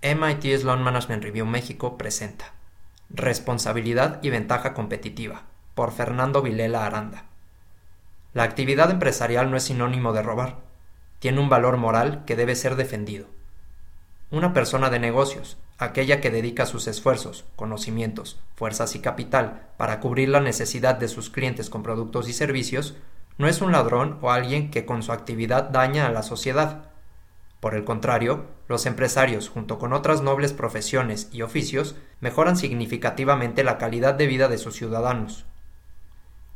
MIT Sloan Management Review México presenta Responsabilidad y ventaja competitiva por Fernando Vilela Aranda. La actividad empresarial no es sinónimo de robar. Tiene un valor moral que debe ser defendido. Una persona de negocios, aquella que dedica sus esfuerzos, conocimientos, fuerzas y capital para cubrir la necesidad de sus clientes con productos y servicios, no es un ladrón o alguien que con su actividad daña a la sociedad por el contrario, los empresarios, junto con otras nobles profesiones y oficios, mejoran significativamente la calidad de vida de sus ciudadanos.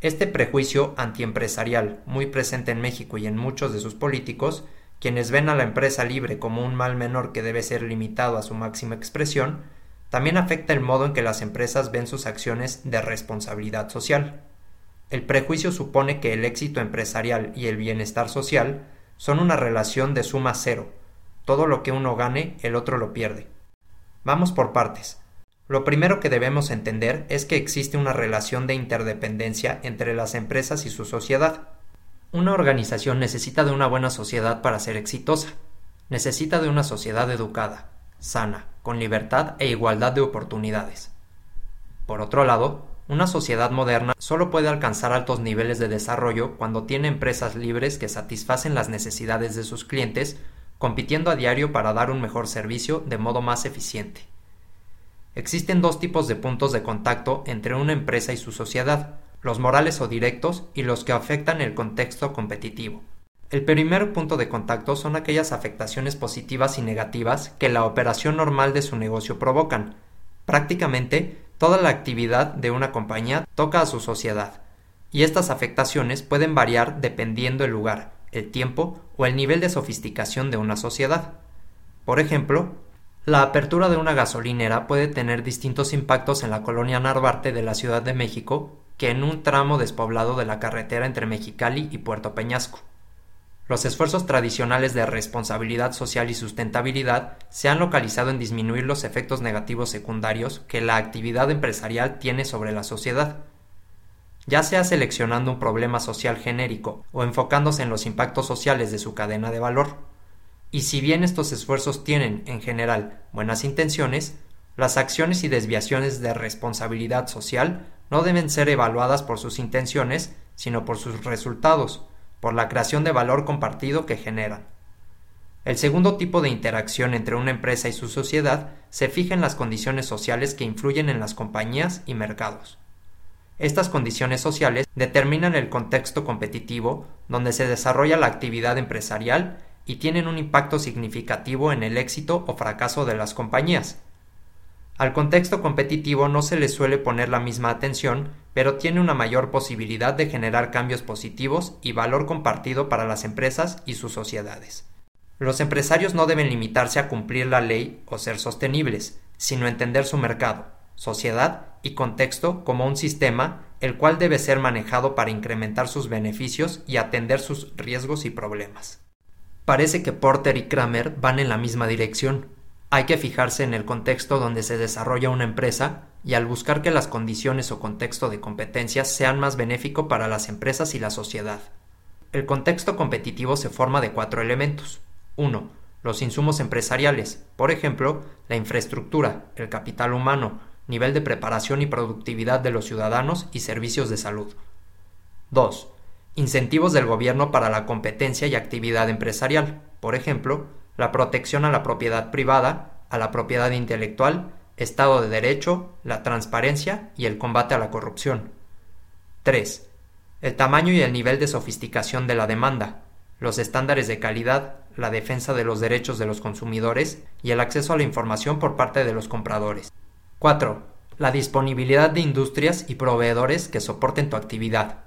Este prejuicio antiempresarial, muy presente en México y en muchos de sus políticos, quienes ven a la empresa libre como un mal menor que debe ser limitado a su máxima expresión, también afecta el modo en que las empresas ven sus acciones de responsabilidad social. El prejuicio supone que el éxito empresarial y el bienestar social son una relación de suma cero. Todo lo que uno gane, el otro lo pierde. Vamos por partes. Lo primero que debemos entender es que existe una relación de interdependencia entre las empresas y su sociedad. Una organización necesita de una buena sociedad para ser exitosa. Necesita de una sociedad educada, sana, con libertad e igualdad de oportunidades. Por otro lado, una sociedad moderna solo puede alcanzar altos niveles de desarrollo cuando tiene empresas libres que satisfacen las necesidades de sus clientes, compitiendo a diario para dar un mejor servicio de modo más eficiente. Existen dos tipos de puntos de contacto entre una empresa y su sociedad, los morales o directos y los que afectan el contexto competitivo. El primer punto de contacto son aquellas afectaciones positivas y negativas que la operación normal de su negocio provocan. Prácticamente Toda la actividad de una compañía toca a su sociedad, y estas afectaciones pueden variar dependiendo el lugar, el tiempo o el nivel de sofisticación de una sociedad. Por ejemplo, la apertura de una gasolinera puede tener distintos impactos en la colonia Narvarte de la Ciudad de México que en un tramo despoblado de la carretera entre Mexicali y Puerto Peñasco. Los esfuerzos tradicionales de responsabilidad social y sustentabilidad se han localizado en disminuir los efectos negativos secundarios que la actividad empresarial tiene sobre la sociedad, ya sea seleccionando un problema social genérico o enfocándose en los impactos sociales de su cadena de valor. Y si bien estos esfuerzos tienen, en general, buenas intenciones, las acciones y desviaciones de responsabilidad social no deben ser evaluadas por sus intenciones, sino por sus resultados, por la creación de valor compartido que generan. El segundo tipo de interacción entre una empresa y su sociedad se fija en las condiciones sociales que influyen en las compañías y mercados. Estas condiciones sociales determinan el contexto competitivo donde se desarrolla la actividad empresarial y tienen un impacto significativo en el éxito o fracaso de las compañías. Al contexto competitivo no se le suele poner la misma atención, pero tiene una mayor posibilidad de generar cambios positivos y valor compartido para las empresas y sus sociedades. Los empresarios no deben limitarse a cumplir la ley o ser sostenibles, sino entender su mercado, sociedad y contexto como un sistema el cual debe ser manejado para incrementar sus beneficios y atender sus riesgos y problemas. Parece que Porter y Kramer van en la misma dirección, hay que fijarse en el contexto donde se desarrolla una empresa y al buscar que las condiciones o contexto de competencia sean más benéfico para las empresas y la sociedad. El contexto competitivo se forma de cuatro elementos. 1. Los insumos empresariales, por ejemplo, la infraestructura, el capital humano, nivel de preparación y productividad de los ciudadanos y servicios de salud. 2. Incentivos del gobierno para la competencia y actividad empresarial, por ejemplo, la protección a la propiedad privada, a la propiedad intelectual, Estado de Derecho, la transparencia y el combate a la corrupción. 3. El tamaño y el nivel de sofisticación de la demanda, los estándares de calidad, la defensa de los derechos de los consumidores y el acceso a la información por parte de los compradores. 4. La disponibilidad de industrias y proveedores que soporten tu actividad,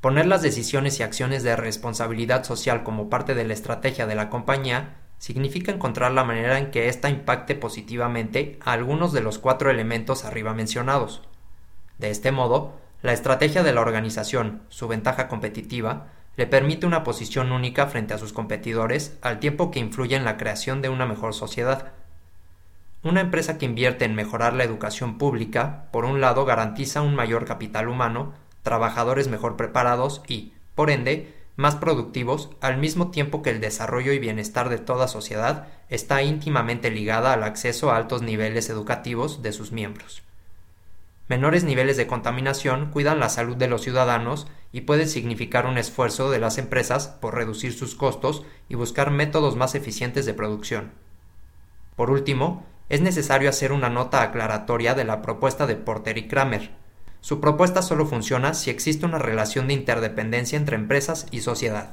Poner las decisiones y acciones de responsabilidad social como parte de la estrategia de la compañía significa encontrar la manera en que ésta impacte positivamente a algunos de los cuatro elementos arriba mencionados. De este modo, la estrategia de la organización, su ventaja competitiva, le permite una posición única frente a sus competidores al tiempo que influye en la creación de una mejor sociedad. Una empresa que invierte en mejorar la educación pública, por un lado, garantiza un mayor capital humano trabajadores mejor preparados y, por ende, más productivos, al mismo tiempo que el desarrollo y bienestar de toda sociedad está íntimamente ligada al acceso a altos niveles educativos de sus miembros. Menores niveles de contaminación cuidan la salud de los ciudadanos y pueden significar un esfuerzo de las empresas por reducir sus costos y buscar métodos más eficientes de producción. Por último, es necesario hacer una nota aclaratoria de la propuesta de Porter y Kramer. Su propuesta solo funciona si existe una relación de interdependencia entre empresas y sociedad.